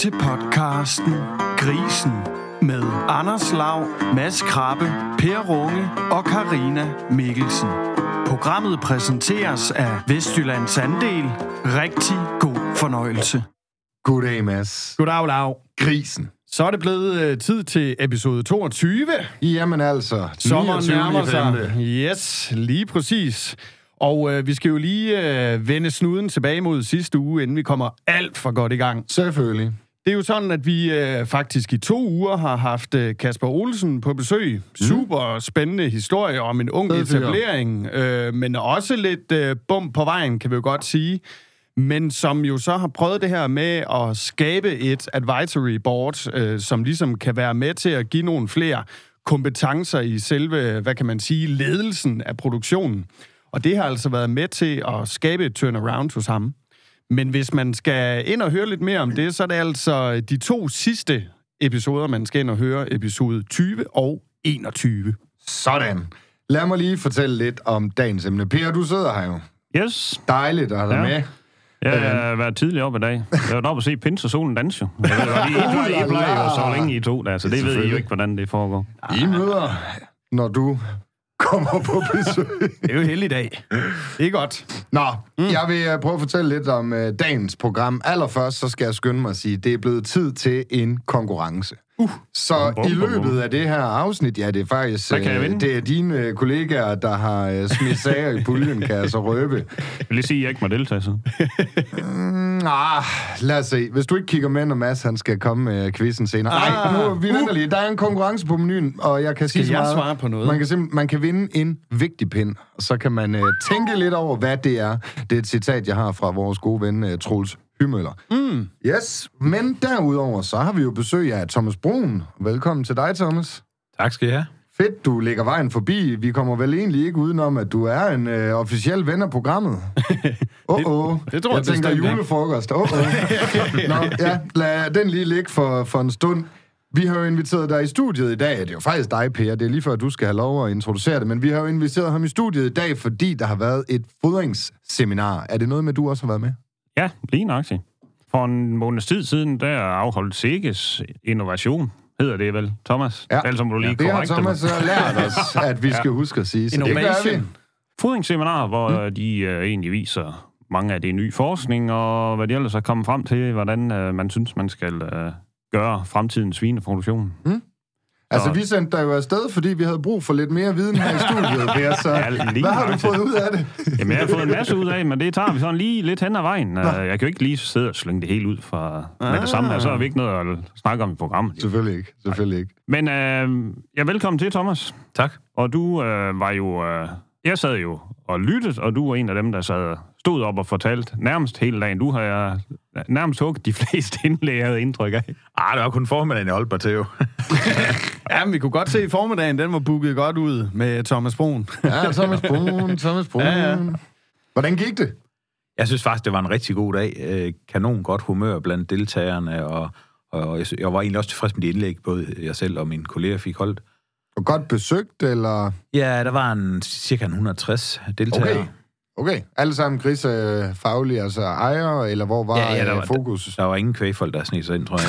til podcasten Grisen med Anders Lav, Mads Krabbe, Per Runge og Karina Mikkelsen. Programmet præsenteres af Vestjyllands Andel. Rigtig god fornøjelse. Goddag, Mads. Goddag, Lav. Grisen. Så er det blevet øh, tid til episode 22. Jamen altså, Sommeren 29. nærmer sig. Yes, lige præcis. Og øh, vi skal jo lige øh, vende snuden tilbage mod sidste uge, inden vi kommer alt for godt i gang. Selvfølgelig. Det er jo sådan, at vi øh, faktisk i to uger har haft øh, Kasper Olsen på besøg. Super spændende historie om en ung Fed fyr. etablering, øh, men også lidt øh, bum på vejen, kan vi jo godt sige. Men som jo så har prøvet det her med at skabe et advisory board, øh, som ligesom kan være med til at give nogle flere kompetencer i selve, hvad kan man sige, ledelsen af produktionen. Og det har altså været med til at skabe et turnaround hos ham. Men hvis man skal ind og høre lidt mere om det, så er det altså de to sidste episoder, man skal ind og høre, episode 20 og 21. Sådan. Lad mig lige fortælle lidt om dagens emne. Per, du sidder her jo. Yes, Dejligt at have dig Ja. med. jeg har været tidligere op i dag. Jeg har været oppe og se Pins og solen danse jo. Jeg ved I, I, plejer, jo så længe I to der, så det ved I jo ikke, hvordan det foregår. I møder, når du kommer på besøg. Det er jo heldig dag. Det er godt. Nå, mm. jeg vil øh, prøve at fortælle lidt om uh, dagens program. Allerførst så skal jeg skynde mig at sige, at det er blevet tid til en konkurrence. Uh. Så Bum, i bum, bum. løbet af det her afsnit, ja, det er faktisk øh, det er dine øh, kollegaer, der har uh, smidt sager i puljen, kan jeg så røbe. Jeg vil lige sige, at jeg ikke må deltage så. Ah, lad os se. Hvis du ikke kigger med, når Mads han skal komme med quizzen senere. Nej, Ah. nu vi venter lige. Der er en konkurrence på menuen, og jeg kan Skal sige så jeg meget. svare på noget? Man kan, simpel- man kan vinde en vigtig pind, og så kan man uh, tænke lidt over, hvad det er. Det er et citat, jeg har fra vores gode ven uh, Troels Hymøller. Mm. Yes, men derudover, så har vi jo besøg af Thomas Brun. Velkommen til dig, Thomas. Tak skal I have. Fedt, du lægger vejen forbi. Vi kommer vel egentlig ikke udenom, at du er en øh, officiel ven af programmet. Åh, oh, oh. det tror jeg jeg tænker bestemt julefrokost. Åh, oh, oh. Nå, ja, lad den lige ligge for, for en stund. Vi har jo inviteret dig i studiet i dag. Det er jo faktisk dig, Per. Det er lige før, du skal have lov at introducere det. Men vi har jo inviteret ham i studiet i dag, fordi der har været et fodringsseminar. Er det noget med, du også har været med? Ja, lige nøjagtigt. For en måneds tid siden, der afholdt Sikkes Innovation, hedder det vel, Thomas? Ja. Ellers må du lige det har mig. Thomas øh, lært os, at vi skal huske at sige. Så det gør vi. Innovation. Fodringsseminar, hvor mm. de uh, egentlig viser mange af det nye forskning, og hvad de ellers er kommet frem til, hvordan uh, man synes, man skal uh, gøre fremtidens svineproduktion. Altså, Så- vi sendte dig jo afsted, fordi vi havde brug for lidt mere viden her i studiet, Per, så Ja, lige hvad har du fået ud af det? Jamen, jeg har fået en masse ud af, men det tager vi sådan lige lidt hen ad vejen. Uh, jeg kan jo ikke lige sidde og slynge det hele ud fra med det samme her, så har vi ikke noget at snakke om i programmet. Selvfølgelig ikke, selvfølgelig ikke. Men uh, ja, velkommen til, Thomas. Tak. Og du uh, var jo... Uh, jeg sad jo og lyttede, og du var en af dem, der sad, stod op og fortalte nærmest hele dagen. Du har uh, nærmest hugget de fleste indlæg, jeg havde indtryk af. Ah, det var kun formiddagen, jeg holdt mig til jo. Ja, men vi kunne godt se i formiddagen, den var booket godt ud med Thomas Brun. Ja, Thomas Brun, Thomas Brun. Ja, ja. Hvordan gik det? Jeg synes faktisk, det var en rigtig god dag. Øh, Kanon godt humør blandt deltagerne, og, og jeg, jeg var egentlig også tilfreds med de indlæg, både jeg selv og mine kolleger fik holdt. Og godt besøgt, eller? Ja, der var en cirka 160 deltagere. Okay. Okay, alle sammen gris øh, faglige, altså ejere, eller hvor var Ja, ja, der øh, var- fokus? Der var ingen kvægfolk, der sneg sig ind, tror jeg.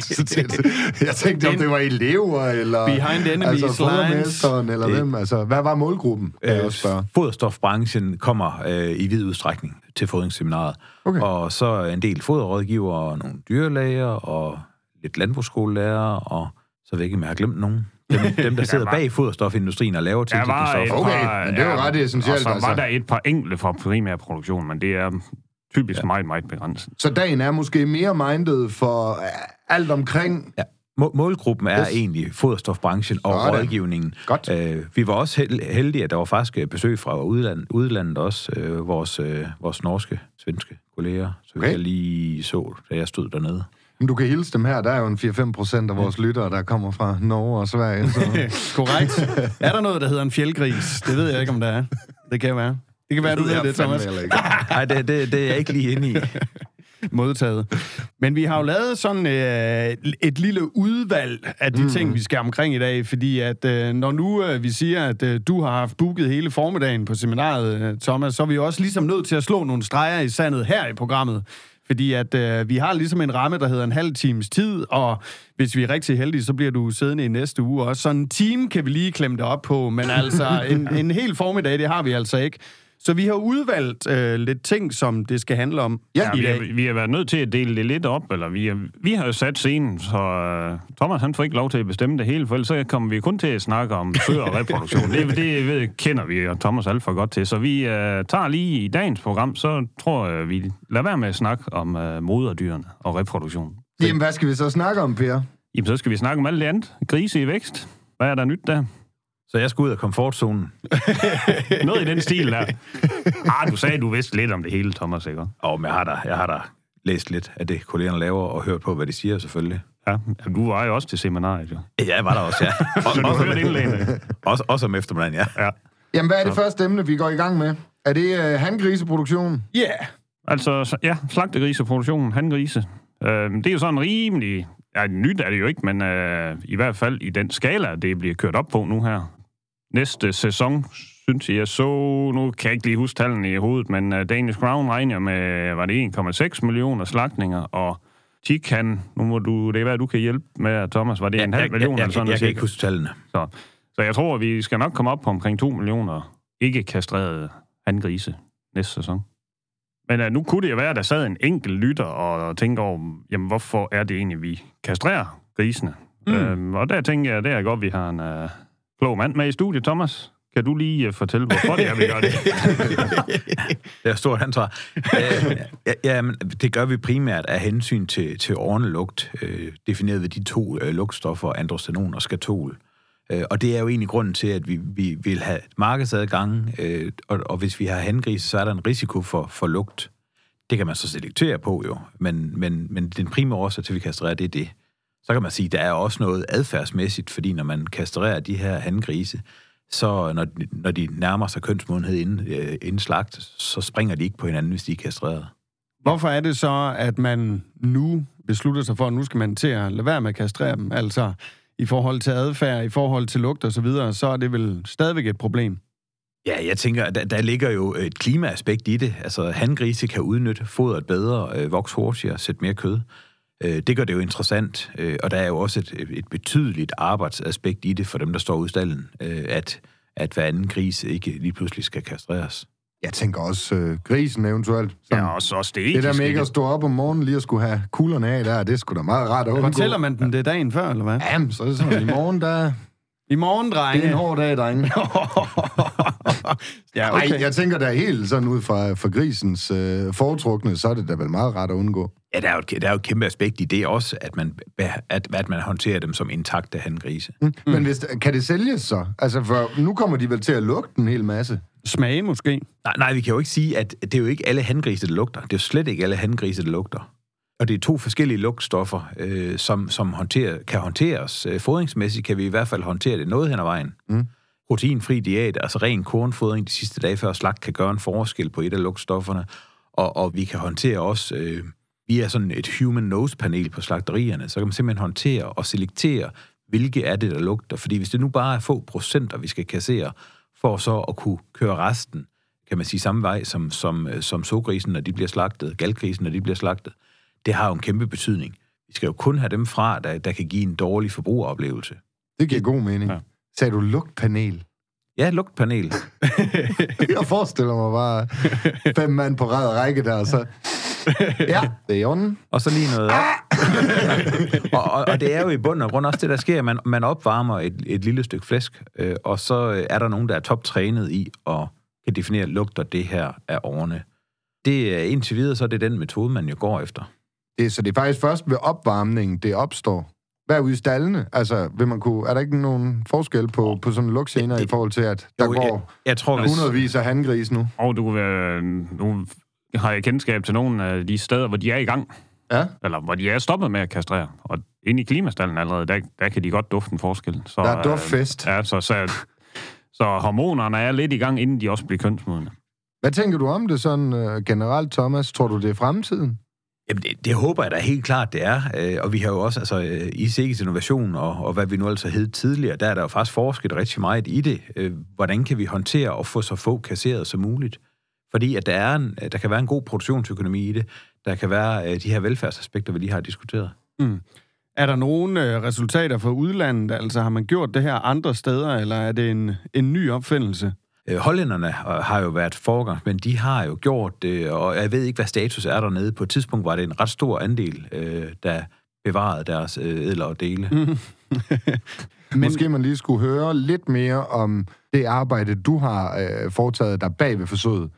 Så tænkte- jeg tænkte, om det var elever, eller... Behind enemies altså, lines. eller Det- hvem? Altså, hvad var målgruppen? Øh, foderstofbranchen kommer øh, i vid udstrækning til fodringsseminaret. Okay. Og så en del foderrådgivere, og nogle dyrlæger, og lidt landbrugsskolelærer, og så ved jeg ikke, om jeg har glemt nogen. Dem, dem der sidder var- bag foderstofindustrien og laver Der var et tilsætningsstoffer. Okay, par, men det er jo ret essentielt, Og så altså. var der et par enkelte fra primærproduktion, men det er typisk ja. meget, meget begrænset. Så dagen er måske mere minded for øh, alt omkring... Ja. Må- Målgruppen er Yes. egentlig foderstofbranchen og Sådan. rådgivningen. Godt. Øh, vi var også held- heldige, at der var faktisk øh, besøg fra udlandet, udlandet også, øh, vores, øh, vores norske, svenske kolleger, så Okay. okay. jeg lige så, da jeg stod dernede. Men du kan hilse dem her. Der er jo en 4-5 procent af vores lyttere, der kommer fra Norge og Sverige. Så. Korrekt. Er der noget, der hedder en fjeldgris? Det ved jeg ikke, om der er. Det kan være. Det kan være, du ved det, Thomas. Nej, det, det, det er jeg ikke lige inde i. modtaget. Men vi har jo lavet sådan øh, et lille udvalg af de mm. ting, vi skal omkring i dag, fordi at øh, når nu øh, vi siger, at øh, du har haft booket hele formiddagen på seminaret, øh, Thomas, så er vi jo også ligesom nødt til at slå nogle streger i sandet her i programmet. Fordi at øh, vi har ligesom en ramme, der hedder en halv times tid, og hvis vi er rigtig heldige, så bliver du siddende i næste uge også. Så en time kan vi lige klemme det op på, men altså en, en hel formiddag, det har vi altså ikke. Så vi har udvalgt øh, lidt ting, som det skal handle om Ja, i vi, dag. har, vi har været nødt til at dele det lidt op, eller vi, har, vi har jo sat scenen, så uh, Thomas han får ikke lov til at bestemme det hele, for ellers så kommer vi kun til at snakke om sø og reproduktion. det, det ved, kender vi og Thomas alt for godt til, så vi uh, tager lige i dagens program, så tror jeg, vi lader være med at snakke om uh, moderdyrene og reproduktion. Jamen, hvad skal vi så snakke om, Per? Jamen, så skal vi snakke om alt det andet. Grise i vækst. Hvad er der nyt der? Så jeg skal ud af komfortzonen. Noget i den stil der. Ah, du sagde, du vidste lidt om det hele, Thomas, ikke? Og jeg har da, jeg har da læst lidt af det, kollegerne laver, og hørt på, hvad de siger, selvfølgelig. Ja, du var jo også til seminariet, jo. Ja, jeg var der også, ja. Så du også, hørte indlægene. også, også om eftermiddagen, ja. Ja. Jamen, hvad er det første emne, vi går i gang med? Er det øh, handgriseproduktion? Ja, yeah. Altså, så- ja, slagtegriseproduktionen, hangrise. Øh, det er jo sådan rimelig... Ja, nyt er det jo ikke, men øh, i hvert fald i den skala, det bliver kørt op på nu her. Næste sæson, synes jeg, så... Nu kan jeg ikke lige huske tallene i hovedet, men uh, Danish Crown regner med, var det 1,6 millioner slagtninger, og Tik, han, nu må du, det er hvad du kan hjælpe med, Thomas, var det en halv jeg, million jeg, eller sådan jeg, jeg noget? kan ikke huske tallene. Så, så jeg tror, vi skal nok komme op på omkring 2 millioner ikke-kastrerede handgrise næste sæson. Men uh, nu kunne det jo være, at der sad en enkelt lytter og tænker over, jamen hvorfor er det egentlig, vi kastrerer grisene? Mm. Øhm, og der tænker jeg, det er godt, vi har en uh, klog mand med i studiet, Thomas. Kan du lige øh, fortælle, hvorfor det er, vi gør det? Det er stort ansvar. Øh, ja, ja, men det gør vi primært af hensyn til, til lugt, øh, defineret ved de to øh, lugtstoffer, androstenon og skatol. Øh, og det er jo egentlig grunden til, at vi, vi vil have markedsadgang, øh, og, og hvis vi har hangrise, så er der en risiko for, for lugt. Det kan man så selektere på jo, men, men, men den primære årsag til, at vi kastrerer, det er det. Så kan man sige, at der er også noget adfærdsmæssigt, fordi når man kastrerer de her hangrise, så når, de- når de nærmer sig kønsmodenhed inden, øh, inden slagt, så springer de ikke på hinanden, hvis de er kastreret. Hvorfor er det så, at man nu beslutter sig for, at nu skal man til at lade være med at kastrere dem? Altså, i forhold til adfærd, i forhold til lugt og så videre, så er det vel stadigvæk et problem. Ja, jeg tænker, der, der ligger jo et klimaaspekt i det. Altså, hangrise kan udnytte fodret bedre, øh, vokse hurtigere, sætte mere kød. Øh, det gør det jo interessant, øh, og der er jo også et, et betydeligt arbejdsaspekt i det for dem, der står ude i stallen, øh, at, at hver anden gris ikke lige pludselig skal kastreres. Jeg tænker også øh, grisen eventuelt. Sådan. Ja, også, også det det der etiske med ikke at stå op om morgenen lige at skulle have kuglerne af der, det er sgu da meget rart at undgå. Fortæller man den det dagen før, eller hvad? Jamen, så er det sådan, i morgen, der... I morgen, Det er drenge. en hård dag, drenge. ja, Okay. Ej, jeg tænker da helt sådan ud fra, fra grisens øh, foretrukne, så er det da vel meget rart at undgå. Ja, der er, jo et, der er jo et kæmpe aspekt i det også, at man, at, at man håndterer dem som intakte hangrise. Mm. Men hvis, kan det sælges så? Altså, for nu kommer de vel til at lugte en hel masse. Smage måske. Nej, nej, vi kan jo ikke sige, at det er jo ikke alle hangrise, der lugter. Det er jo slet ikke alle hangrise, der lugter. Og det er to forskellige lugtstoffer, øh, som, som håndterer, kan håndteres. Øh, fodringsmæssigt kan vi i hvert fald håndtere det noget hen ad vejen. Mm. Proteinfri diæt, altså ren kornfodring de sidste dage før slagt, kan gøre en forskel på et af lugtstofferne. Og, og vi kan håndtere også, øh, via sådan et human nose panel på slagterierne, så kan man simpelthen håndtere og selektere, hvilke er det, der lugter. Fordi hvis det nu bare er få procenter, vi skal kassere, for så at kunne køre resten, kan man sige, samme vej som, som, øh, som sågrisen, når de bliver slagtet, galgrisen, når de bliver slagtet, det har jo en kæmpe betydning. Vi skal jo kun have dem fra, der, der kan give en dårlig forbrugeroplevelse. Det giver god mening. Ja. Sagde du lugtpanel? Ja, lugtpanel. Jeg forestiller mig bare fem mand på ræd og række der, og så... Ja, det er i orden. Og så lige noget... og, og, og det er jo i bund og grund også det, der sker. Man, man opvarmer et, et lille stykke flæsk, øh, og så øh, er der nogen, der er toptrænet i og kan definere, lugter det her af årene. Det er indtil videre, så er det den metode, man jo går efter. Det, så det er faktisk først ved opvarmningen, det opstår. Hvad er ude i stallene? Altså, vil man kunne, er der ikke nogen forskel på, på sådan en lugtgener i forhold til, at der Jo, jeg, går jeg tror, hvis... hundredvis af handgris nu? Og du, øh, nu har jeg kendskab til nogle af de steder, hvor de er i gang. Ja. Eller hvor de er stoppet med at kastrere. Og inde i klimastallen allerede, der, der kan de godt dufte en forskel. Så, Der er duftfest. Øh, ja, så, så, så hormonerne er lidt i gang, inden de også bliver kønsmodne. Hvad tænker du om det sådan uh, generelt, Thomas? Tror du, det er fremtiden? Jamen, det, det håber jeg da helt klart, det er. Øh, og vi har jo også, altså øh, i Sikkes Innovation, og, og hvad vi nu altså hed tidligere, der er der jo faktisk forsket rigtig meget i det. Øh, hvordan kan vi håndtere og få så få kasseret som muligt? Fordi at der, er en, øh, der kan være en god produktionsøkonomi i det. Der kan være øh, de her velfærdsaspekter, vi lige har diskuteret. Mm. Er der nogle øh, resultater fra udlandet? Altså har man gjort det her andre steder, eller er det en, en ny opfindelse? Øh, hollænderne har jo været forgang, men de har jo gjort det, og jeg ved ikke, hvad status er dernede. På et tidspunkt var det en ret stor andel, øh, der bevarede deres øh, og dele. Mm. Men... Måske man lige skulle høre lidt mere om det arbejde, du har øh, foretaget dig bag ved forsøget.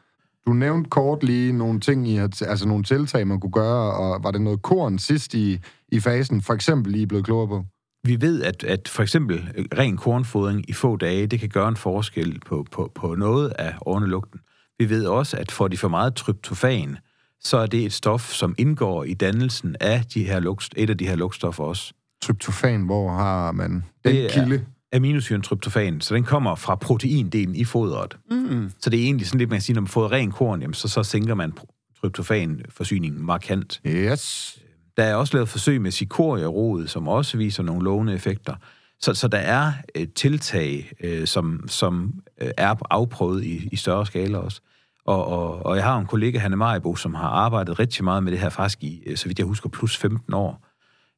Du nævnte kort lige nogle ting, I har, altså nogle tiltag, man kunne gøre, og var det noget korn sidst i, i fasen, for eksempel lige blevet klogere på? Vi ved, at, at for eksempel ren kornfodring i få dage, det kan gøre en forskel på, på, på noget af ornelugten. Vi ved også, at får de for meget tryptofan, så er det et stof, som indgår i dannelsen af de her lugt, et af de her lugtstoffer også. Tryptofan, hvor har man den det kilde? Er aminosyren tryptofan, så den kommer fra proteindelen i fodret. Mm. Så det er egentlig sådan lidt, man kan sige, når man får ren korn, jamen, så, så sænker man tryptofanforsyningen markant. Yes. Der er også lavet forsøg med cikorierod, som også viser nogle lovende effekter. Så, så der er et tiltag, øh, som, som øh, er afprøvet i, i større skala også. Og, og, og jeg har en kollega, Hanne Maribo, som har arbejdet rigtig meget med det her faktisk i, øh, så vidt jeg husker, plus 15 år.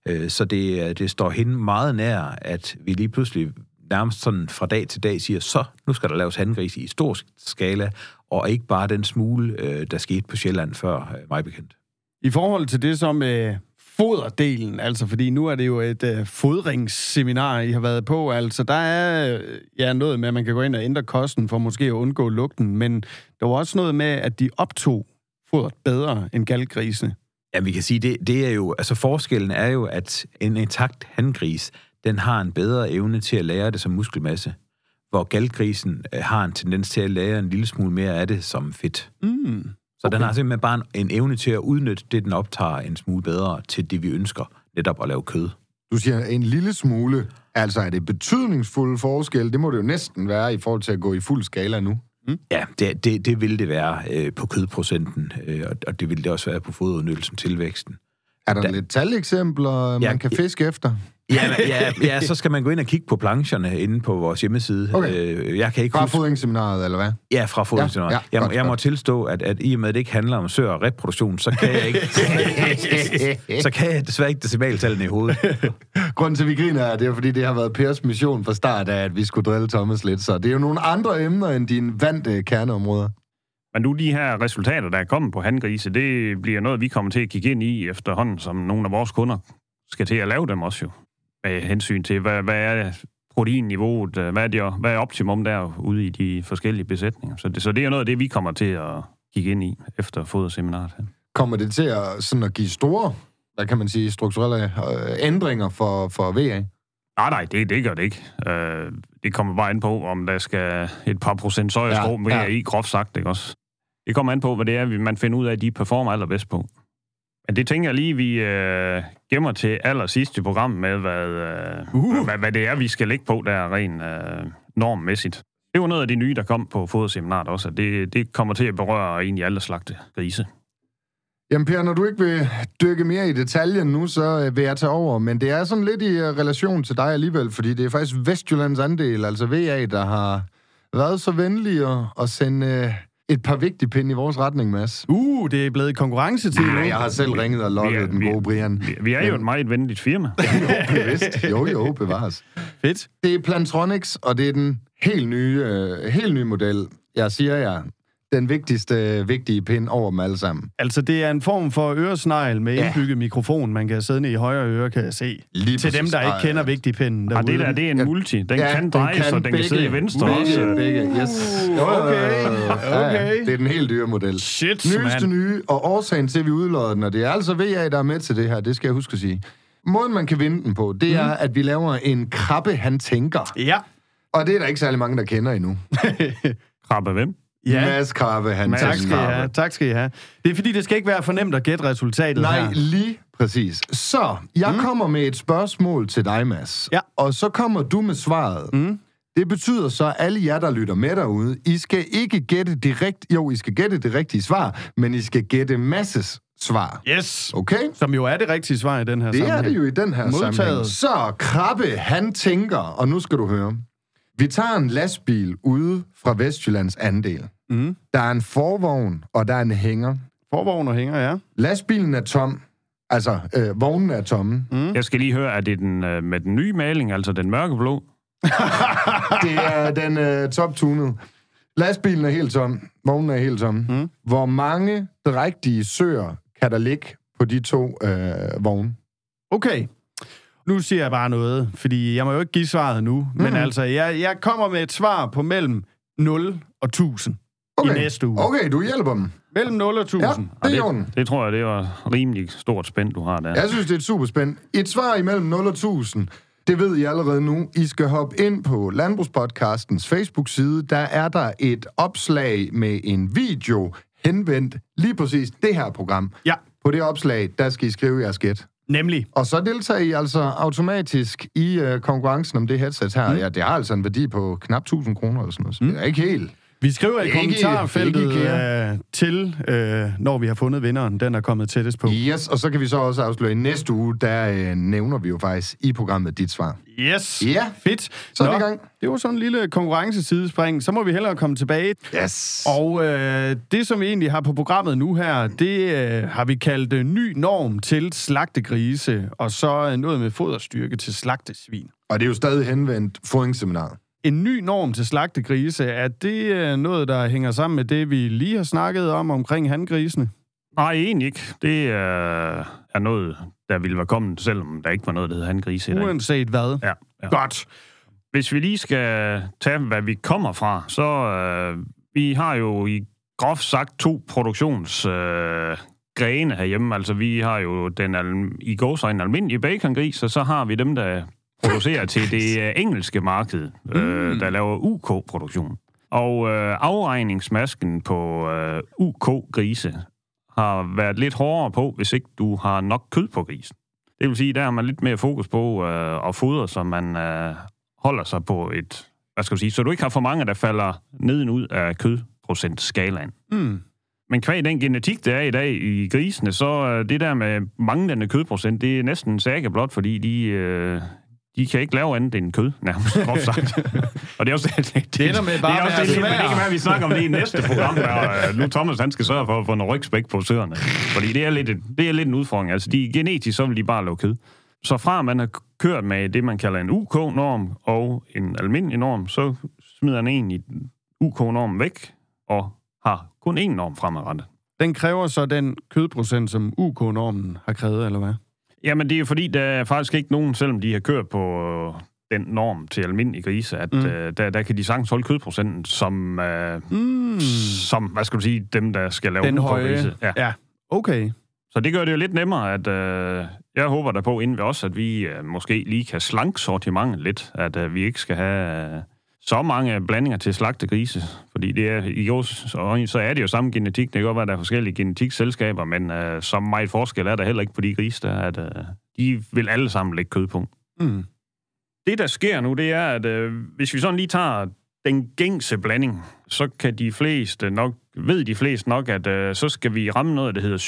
Øh, så det, øh, det står hende meget nær, at vi lige pludselig nærmest sådan fra dag til dag siger, så nu skal der laves handgris i stor skala, og ikke bare den smule, øh, der skete på Sjælland før øh, mig bekendt. I forhold til det som øh, foderdelen, altså fordi nu er det jo et uh, fodringsseminar, I har været på, altså der er ja, noget med, at man kan gå ind og ændre kosten for måske at undgå lugten, men der var også noget med, at de optog fodret bedre end galgrisene. Ja, vi kan sige, det, det er jo, altså forskellen er jo, at en intakt handgris, den har en bedre evne til at lære det som muskelmasse, hvor galgrisen øh, har en tendens til at lære en lille smule mere af det som fedt. Mm. Så okay. den har simpelthen bare en, en evne til at udnytte det, den optager en smule bedre til det, vi ønsker, netop at lave kød. Du siger en lille smule. Altså, er det betydningsfulde forskel? Det må det jo næsten være i forhold til at gå i fuld skala nu. Mm? Ja, det, det, det vil det være øh, på kødprocenten, øh, og, og det vil det også være på foderudnyttelsen tilvæksten. Er der da, lidt taleksempler, man ja, kan fiske efter? Ja, ja, ja, så skal man gå ind og kigge på plancherne inde på vores hjemmeside. Okay. Øh, jeg kan ikke fra huske... fodringsseminaret, eller hvad? Ja, fra fodringsseminaret. Ja, ja, jeg, godt, jeg må godt. tilstå, at, at i og med, at det ikke handler om sør og reproduktion, så kan jeg ikke... så kan jeg desværre ikke decimaltallene i hovedet. Grunden til, at vi griner, er, det er, fordi det har været Pers mission fra start af, at vi skulle drille Thomas lidt. Så det er jo nogle andre emner end dine vante kerneområder. Men nu de her resultater, der er kommet på handgrise, det bliver noget, vi kommer til at kigge ind i efterhånden, som nogle af vores kunder skal til at lave dem også jo med hensyn til, hvad, hvad er proteinniveauet, hvad er, det, hvad er optimum der ude i de forskellige besætninger. Så det, så det er noget af det, vi kommer til at kigge ind i efter foderseminaret. Kommer det til at, sådan at give store, hvad kan man sige, strukturelle øh, ændringer for, for VA? Nej, nej, det, det gør det ikke. Øh, det kommer bare an på, om der skal et par procent sojaskrå ja, ja. i, groft sagt, ikke også? Det kommer an på, hvad det er, man finder ud af, at de performer allerbedst på. Det tænker jeg lige, vi øh, gemmer til allersidst i programmet med, hvad, øh, uh. hvad, hvad det er, vi skal lægge på der rent øh, normmæssigt. Det var noget af det nye, der kom på foderseminaret også, det, det kommer til at berøre egentlig alle slagte grise. Jamen Per, når du ikke vil dykke mere i detaljen nu, så øh, vil jeg tage over. Men det er sådan lidt i øh, relation til dig alligevel, fordi det er faktisk Vestjyllands andel, altså VA, der har været så venlig at, at sende øh, et par vigtige pinde i vores retning, Mads. Uh, det er blevet konkurrence til Nej, jeg har selv ringet og lukket den gode Brian. Vi, vi er jo et meget venligt firma. jo, bevidst. Jo, jo, bevares. Fedt. Det er Plantronics, og det er den helt nye, øh, helt nye model. Jeg siger jer, den vigtigste vigtige pind over dem alle sammen. Altså, det er en form for øresnegl med ja. indbygget mikrofon, man kan sidde ned i højre øre, kan jeg se. Lige Til dem, der ikke kender vigtig pinden. Ja, det der, det er en multi. Den ja, kan dreje, så den begge. kan sidde i venstre begge, også. Begge, yes. Okay, okay. det er den helt dyre model. Shit, Nyeste man. nye, og årsagen til, at vi udlodder den, og det er altså VA, der er med til det her, det skal jeg huske at sige. Måden, man kan vinde den på, det er, mm. at vi laver en krabbe, han tænker. Ja. Og det er der ikke særlig mange, der kender endnu. krabbe hvem? Ja. Mads Krabbe, han tak skal, I have. tak skal I have. Det er fordi, det skal ikke være for nemt at gætte resultatet Nej, her. lige præcis. Så, jeg mm. kommer med et spørgsmål til dig, Mads. Ja. Og så kommer du med svaret. Mm. Det betyder så, at alle jer, der lytter med derude, I skal ikke gætte det rigtige... Jo, I skal gætte det rigtige svar, men I skal gætte masses svar. Yes. Okay? Som jo er det rigtige svar i den her det sammenhæng. Det er det jo i den her Modtaget. sammenhæng. Så, Krabbe, han tænker, og nu skal du høre. Vi tager en lastbil ude fra Vestjyllands andel. Mm. Der er en forvogn, og der er en hænger. Forvogn og hænger, ja. Lastbilen er tom. Altså, øh, vognen er tomme. Mm. Jeg skal lige høre, er det den, øh, med den nye maling, altså den mørkeblå? Det er den øh, top-tunede. Lastbilen er helt tom. Vognen er helt tom. Mm. Hvor mange drægtige søer kan der ligge på de to øh, vogne? Okay. Nu siger jeg bare noget, fordi jeg må jo ikke give svaret nu. Mm. Men altså, jeg, jeg kommer med et svar på mellem 0 og 1000 Okay. i næste uge. Okay, du hjælper dem. Mellem 0 og 1000. Ja, det er i orden. Det tror jeg, det var rimelig stort spænd, du har der. Jeg synes, det er et super spænd. Et svar imellem 0 og 1000. Det ved I allerede nu. I skal hoppe ind på Landbrugspodcastens Facebook-side. Der er der et opslag med en video henvendt lige præcis det her program. ja, På det opslag, der skal I skrive jeres gæt. Nemlig. Og så deltager I altså automatisk i øh, konkurrencen om det headset her. Mm. Ja, det har altså en værdi på knap 1000 kroner eller sådan noget. Så det er ikke helt. Vi skriver i Ikke- kommentarfeltet ikke øh, til, øh, når vi har fundet vinderen, den er kommet tættest på. Yes, og så kan vi så også afsløre, at i næste uge, der øh, nævner vi jo faktisk i programmet dit svar. Yes. Ja. Fedt. Så er vi i gang. Det var sådan en lille konkurrencesidespring. Så må vi hellere komme tilbage. Yes. Og øh, det, som vi egentlig har på programmet nu her, det øh, har vi kaldt øh, ny norm til slagtegrise, og så øh, noget med foderstyrke til slagtesvin. Og det er jo stadig henvendt fodringsseminar. En ny norm til slagtegrise, er det øh, noget, der hænger sammen med det, vi lige har snakket om omkring handgrisene? Nej, egentlig ikke. Det er, er noget, der ville være kommet, selvom der ikke var noget, der hed handgrise. Uanset hvad. Ja, ja. Godt. Hvis vi lige skal tage, hvad vi kommer fra, så øh, vi har jo i groft sagt to produktions øh, grene herhjemme. Altså vi har jo den al- i går så en almindelig bacongris, og så har vi dem, der producerer til det øh, engelske marked, øh, der laver UK-produktion. Og øh, afregningsmasken på øh, UK-grise har været lidt hårdere på, hvis ikke du har nok kød på grisen. Det vil sige, der har man lidt mere fokus på øh, at fodre, så man øh, holder sig på et, hvad skal du sige, så du ikke har for mange, der falder nedenud af kødprocentskalaen. Mm. Men kvæg den genetik, der er i dag i grisene, så øh, det der med manglende kødprocent, det er næsten en blot, fordi de, øh, de kan ikke lave andet end kød, nærmest, groft sagt. og det er også det, det, Det ender med bare det er også det, det, det kan være, at vi snakker om det i næste program, der øh, nu Thomas han skal sørge for at få noget rygspæk på søerne. Fordi det er lidt, et- det er lidt en udfordring. Altså, de, genetisk, så vil de bare lave kød. Så fra man har kørt med det, man kalder en UK-norm og en almindelig norm, så smider man egentlig UK-normen væk og har kun én norm fremadrettet. Den kræver så den kødprocent, som UK-normen har krævet, eller hvad? Jamen, det er fordi, der er faktisk ikke nogen, selvom de har kørt på øh, den norm til almindelige grise, at Mm. øh, der, der kan de sagtens holde kødprocenten som, øh, Mm. som, hvad skal du sige, dem, der skal lave Den høje. UK-grise. Ja. Ja, okay. Så det gør det jo lidt nemmere, at øh, jeg håber der på inden ved os, at vi øh, måske lige kan slanke sortimentet lidt, at øh, vi ikke skal have øh, så mange blandinger til slagte grise, fordi det er, i års øjne, så er det jo samme genetik. Det kan godt være, at der er forskellige genetikselskaber, men øh, så meget forskel er der heller ikke på de grise, der er, at øh, de vil alle sammen lægge kød på. Mm. Det, der sker nu, det er, at øh, hvis vi sådan lige tager den gængse blanding, så kan de fleste nok, ved de fleste nok, at øh, så skal vi ramme noget, der hedder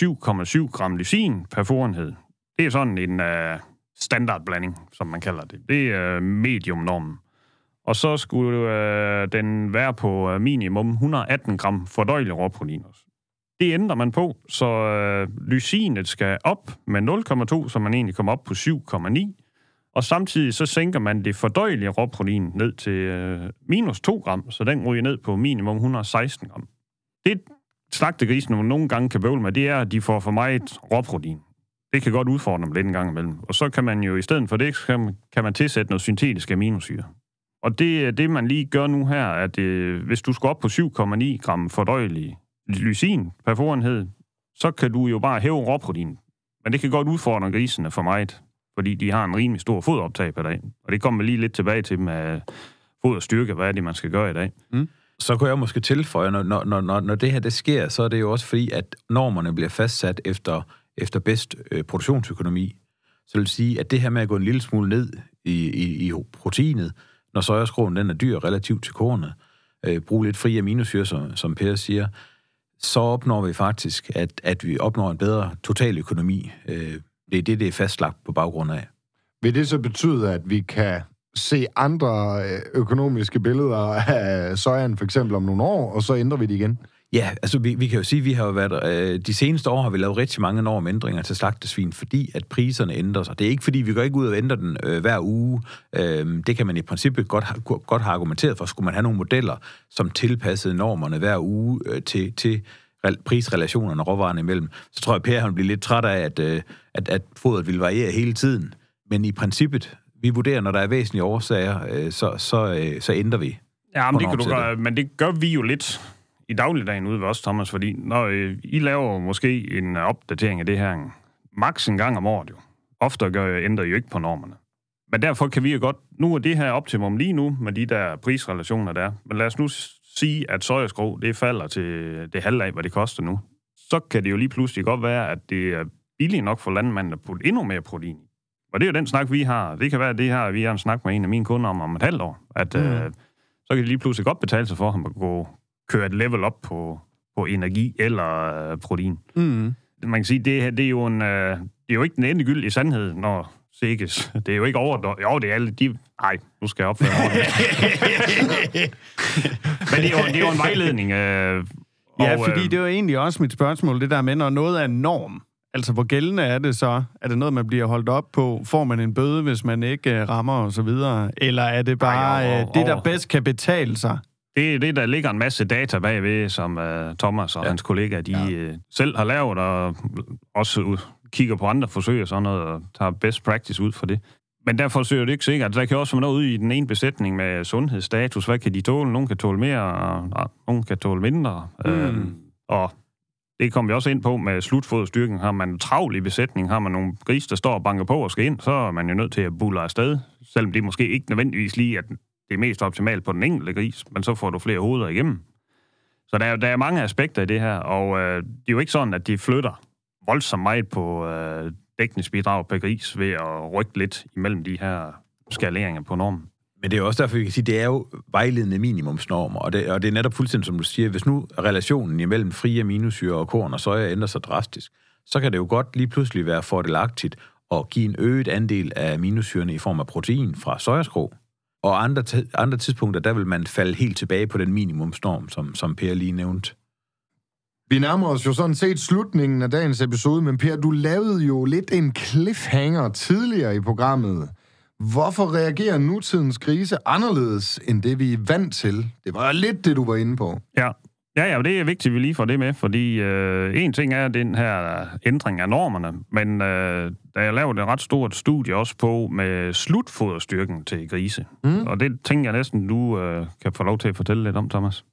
7,7 gram lysin per forenhed. Det er sådan en øh, standardblanding, som man kalder det. Det er øh, mediumnormen. Og så skulle øh, den være på øh, minimum 118 gram fordøjelig råprotein også. Det ændrer man på, så øh, lysinet skal op med 0,2, så man egentlig kommer op på 7,9. Og samtidig så sænker man det fordøjelige råprotein ned til øh, minus 2 gram, så den ryger ned på minimum 116 gram. Det slagtegrisene nogle gange kan bøvle med, det er, at de får for meget råprotein. Det kan godt udfordre dem lidt en gang imellem. Og så kan man jo i stedet for det, kan man, kan man tilsætte noget syntetisk aminosyre. Og det det, man lige gør nu her, at øh, hvis du skal op på 7,9 gram fordøjelig lysin per forenhed, så kan du jo bare hæve råprotein. Men det kan godt udfordre grisene for meget, fordi de har en rimelig stor fodoptag per dag. Og det kommer vi lige lidt tilbage til med foderstyrke, hvad er det, man skal gøre i dag. Mm. Så kunne jeg måske tilføje, når, når, når, når- når det her det sker, så er det jo også fordi, at normerne bliver fastsat efter, efter bedst øh, produktionsøkonomi. Så det vil sige, at det her med at gå en lille smule ned i, i, i proteinet, når sojaskroen den er dyr relativt til kornet, øh, bruge lidt fri aminosyre, som, som Per siger, så opnår vi faktisk, at, at vi opnår en bedre totaløkonomi. Øh, det er det, det er fastlagt på baggrund af. Vil det så betyde, at vi kan se andre øh, økonomiske billeder af sojan, for eksempel om nogle år, og så ændrer vi det igen? Ja, altså vi, vi kan jo sige, at vi har jo været, øh, de seneste år har vi lavet rigtig mange enorme ændringer til slagtesvin, fordi at priserne ændrer sig. Det er ikke fordi, vi går ikke ud og ændrer den øh, hver uge. Øh, det kan man i princippet godt, ha, godt have argumenteret for. Skulle man have nogle modeller, som tilpassede normerne hver uge øh, til, til prisrelationerne og råvarerne imellem, så tror jeg, Per han bliver lidt træt af, at, øh, at, at fodret vil variere hele tiden. Men i princippet, vi vurderer, når der er væsentlige årsager, øh, så, så, øh, så ændrer vi. Ja, men det, kan du gøre, men det gør vi jo lidt i dagligdagen ude ved os, Thomas, fordi når øh, I laver måske en opdatering af det her maks en gang om året jo, ofte gør, ændrer I jo ikke på normerne. Men derfor kan vi jo godt, nu er det her optimum lige nu med de der prisrelationer der, men lad os nu sige, at sojaskrå, det falder til det halve af, hvad det koster nu. Så kan det jo lige pludselig godt være, at det er billigt nok for landmanden at putte endnu mere protein i. Og det er jo den snak, vi har. Det kan være, at det her, vi har en snak med en af mine kunder om om et halvt år. At, mm. øh, så kan det lige pludselig godt betale sig for ham at gå køre et level op på, på energi eller øh, protein. Mm. Man kan sige, det, det er jo en, øh, det er jo ikke den endegyldige sandhed, når sikkes. Det er jo ikke over... Jo, det er alle de... Nej, nu skal jeg opføre mig. Men det er, jo, det er jo en vejledning. Øh, ja, og, fordi øh, det er jo egentlig også mit spørgsmål, det der med, når noget er norm, Altså, hvor gældende er det så? Er det noget, man bliver holdt op på? Får man en bøde, hvis man ikke uh, rammer og så videre? Eller er det bare Ej, og, og, det, der bedst kan betale sig? Det er det, der ligger en masse data bagved, som uh, Thomas og ja. hans kollegaer, de ja. uh, selv har lavet, og også uh, kigger på andre forsøg og sådan noget, og tager best practice ud for det. Men derfor søger det ikke sikkert. Der kan også være noget ude i den ene besætning med sundhedsstatus. Hvad kan de tåle? Nogle kan tåle mere, og, og nogle kan tåle mindre. Mm. Øhm, og det kommer vi også ind på med slutfoderstyrken. Har man travl i besætning, har man nogle gris, der står og banker på og skal ind, så er man jo nødt til at bulle afsted. Selvom det måske ikke nødvendigvis lige er det er mest optimalt på den enkelte gris, men så får du flere hoveder igennem. Så der er, der er mange aspekter i det her, og øh, det er jo ikke sådan, at de flytter voldsomt meget på øh, dækningsbidrag per gris ved at rykke lidt imellem de her skaleringer på normen. Men det er også derfor, vi kan sige, det er jo vejledende minimumsnormer, og det, og det er netop fuldstændig, som du siger, hvis nu relationen imellem frie aminosyre og korn og soja ændrer sig drastisk, så kan det jo godt lige pludselig være fordelagtigt at give en øget andel af aminosyrene i form af protein fra sojaskrå. Og andre, andre tidspunkter, der vil man falde helt tilbage på den minimumsnorm, som, som Per lige nævnte. Vi nærmer os jo sådan set slutningen af dagens episode, men Per, du lavede jo lidt en cliffhanger tidligere i programmet. Hvorfor reagerer nutidens grise anderledes end det, vi er vant til? Det var lidt det, du var inde på. Ja, Ja, ja, det er vigtigt, at vi lige får det med, fordi øh, en ting er den her ændring af normerne, men øh, der er lavet et ret stort studie også på med slutfoderstyrken til grise. Mm. Og det tænker jeg næsten, du øh, kan få lov til at fortælle lidt om, Thomas.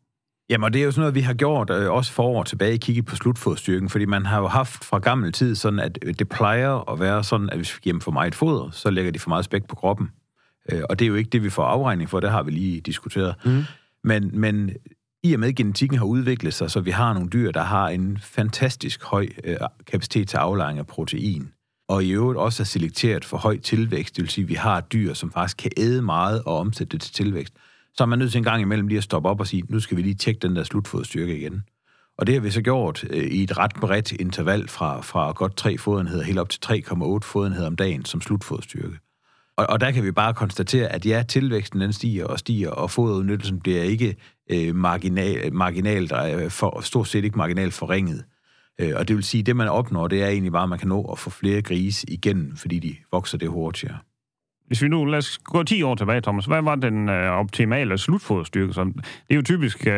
Jamen, og det er jo sådan noget, vi har gjort øh, også for år tilbage, kigget på slutfoderstyrken, fordi man har jo haft fra gammel tid sådan, at øh, det plejer at være sådan, at hvis vi giver dem for meget foder, så lægger de for meget spæk på kroppen. Øh, og det er jo ikke det, vi får afregning for, det har vi lige diskuteret. Mm. Men, men i og med, at genetikken har udviklet sig, så vi har nogle dyr, der har en fantastisk høj øh, kapacitet til aflejring af protein, og i øvrigt også er selekteret for høj tilvækst, det vil sige, at vi har dyr, som faktisk kan æde meget og omsætte det til tilvækst, så er man nødt til en gang imellem lige at stoppe op og sige, nu skal vi lige tjekke den der slutfodstyrke igen. Og det har vi så gjort øh, i et ret bredt interval fra, fra godt 3 fodenheder helt op til 3,8 fodenheder om dagen som slutfodstyrke. Og, og der kan vi bare konstatere, at ja, tilvæksten den stiger og stiger, og foderudnyttelsen bliver ikke øh, marginal, marginalt, øh, for, stort set ikke marginalt forringet. Øh, og det vil sige, at det man opnår, det er egentlig bare, at man kan nå at få flere grise igen, fordi de vokser det hurtigere. Hvis vi nu lad os gå 10 år tilbage, Thomas, hvad var den øh, optimale slutfoderstyrke? Så det er jo typisk, øh,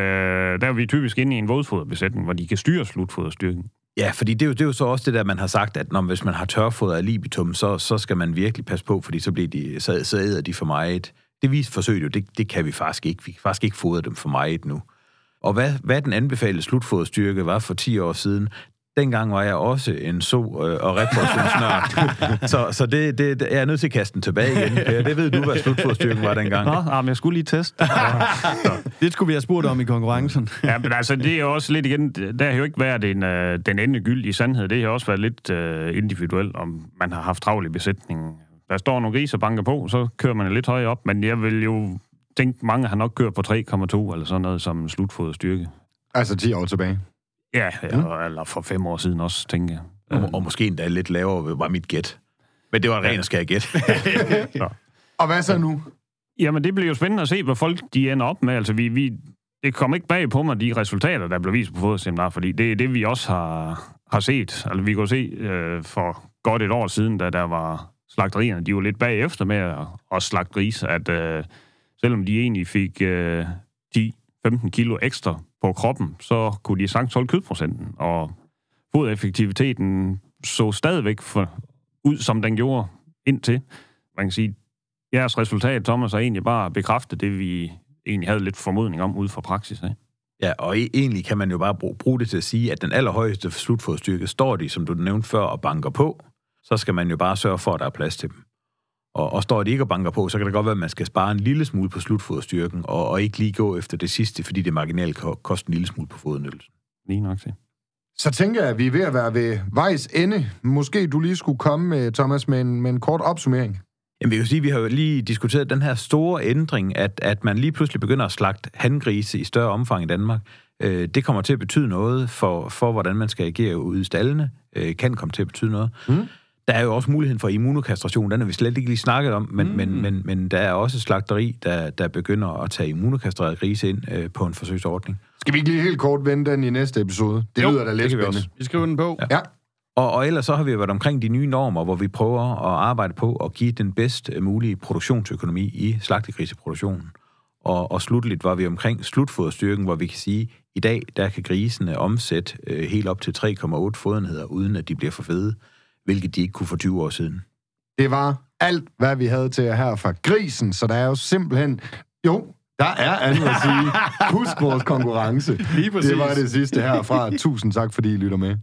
der er vi typisk inde i en vådfoderbesætning, hvor de kan styre slutfoderstyrken. Ja, fordi det er, jo, det er jo så også det der, man har sagt, at når, hvis man har tørfoder af libitum, så, så skal man virkelig passe på, fordi så, bliver de, så, så æder de for meget. Det viste forsøget jo, det, det kan vi faktisk ikke. Vi kan faktisk ikke fodre dem for meget nu. Og hvad, hvad den anbefalede slutfoderstyrke var for 10 år siden, dengang var jeg også en so- øh, og reproduktionsnørd. så så det, det, det, jeg er nødt til at kaste den tilbage igen. Ja, det ved du, hvad slutfodstyrken var dengang. Nå, ja, men jeg skulle lige teste. Det skulle vi have spurgt om i konkurrencen. ja, men altså, det er også lidt igen, der har jo ikke været en, uh, den endegyldige sandhed. Det har også været lidt uh, individuelt, om man har haft travl i besætningen. Der står nogle grise og banker på, så kører man lidt højere op, men jeg vil jo tænke, mange har nok kørt på 3,2 eller sådan noget som slutfoderstyrke. Altså 10 år tilbage? Ja, ja mm. eller for fem år siden også, tænker jeg. Og, og måske endda lidt lavere var mit gæt. Men det var ren og skær gæt. og hvad så nu? Jamen, det bliver jo spændende at se, hvad folk de ender op med. Altså, vi, vi, det kommer ikke bag på mig, de resultater, der blev vist på foderseminar, fordi det er det, vi også har, har set. Altså, vi kunne se øh, for godt et år siden, da der var slagterierne, de var lidt bagefter med at, at slagte grise, at øh, selvom de egentlig fik øh, 10-15 kilo ekstra på kroppen, så kunne de sagtens holde kødprocenten, og fodeffektiviteten så stadigvæk for, ud, som den gjorde indtil. Man kan sige, jeres resultat, Thomas, er egentlig bare bekræftet det, vi egentlig havde lidt formodning om ud fra praksis Ikke? Ja, og e-, egentlig kan man jo bare bruge, bruge det til at sige, at den allerhøjeste slutfodstyrke står de, som du nævnte før, og banker på. Så skal man jo bare sørge for, at der er plads til dem. Og, og står de ikke og banker på, så kan det godt være, at man skal spare en lille smule på slutfodstyrken, og, og ikke lige gå efter det sidste, fordi det marginalt kan koste en lille smule på fodnyttelsen. Lige nok til. Så tænker jeg, at vi er ved at være ved vejs ende. Måske du lige skulle komme, med, Thomas, med en, med en kort opsummering. Jamen, vi kan sige, vi har jo lige diskuteret den her store ændring, at, at man lige pludselig begynder at slagte handgrise i større omfang i Danmark. Øh, det kommer til at betyde noget for, for, hvordan man skal agere ude i stallene. Øh, kan komme til at betyde noget. Mm. Der er jo også muligheden for immunokastration, den har vi slet ikke lige snakket om, men, mm. men, men, men der er også slagteri, der, der begynder at tage immunokastrerede grise ind øh, på en forsøgsordning. Skal vi ikke lige helt kort vende den i næste episode? Det Jo, lyder da lidt det vi spændende. også. Vi skriver den på. Ja. Og, og ellers så har vi været omkring de nye normer, hvor vi prøver at arbejde på at give den bedst mulige produktionsøkonomi i slagtegriseproduktionen. Og, og slutligt var vi omkring slutfoderstyrken, hvor vi kan sige, at i dag der kan grisene omsætte øh, helt op til 3,8 fodenheder, uden at de bliver for fede, hvilket de ikke kunne for 20 år siden. Det var alt, hvad vi havde til her fra grisen, så der er jo simpelthen... Jo, der er andet at sige. Husk vores konkurrence. Lige præcis. Det var det sidste herfra. Tusind tak, fordi I lytter med.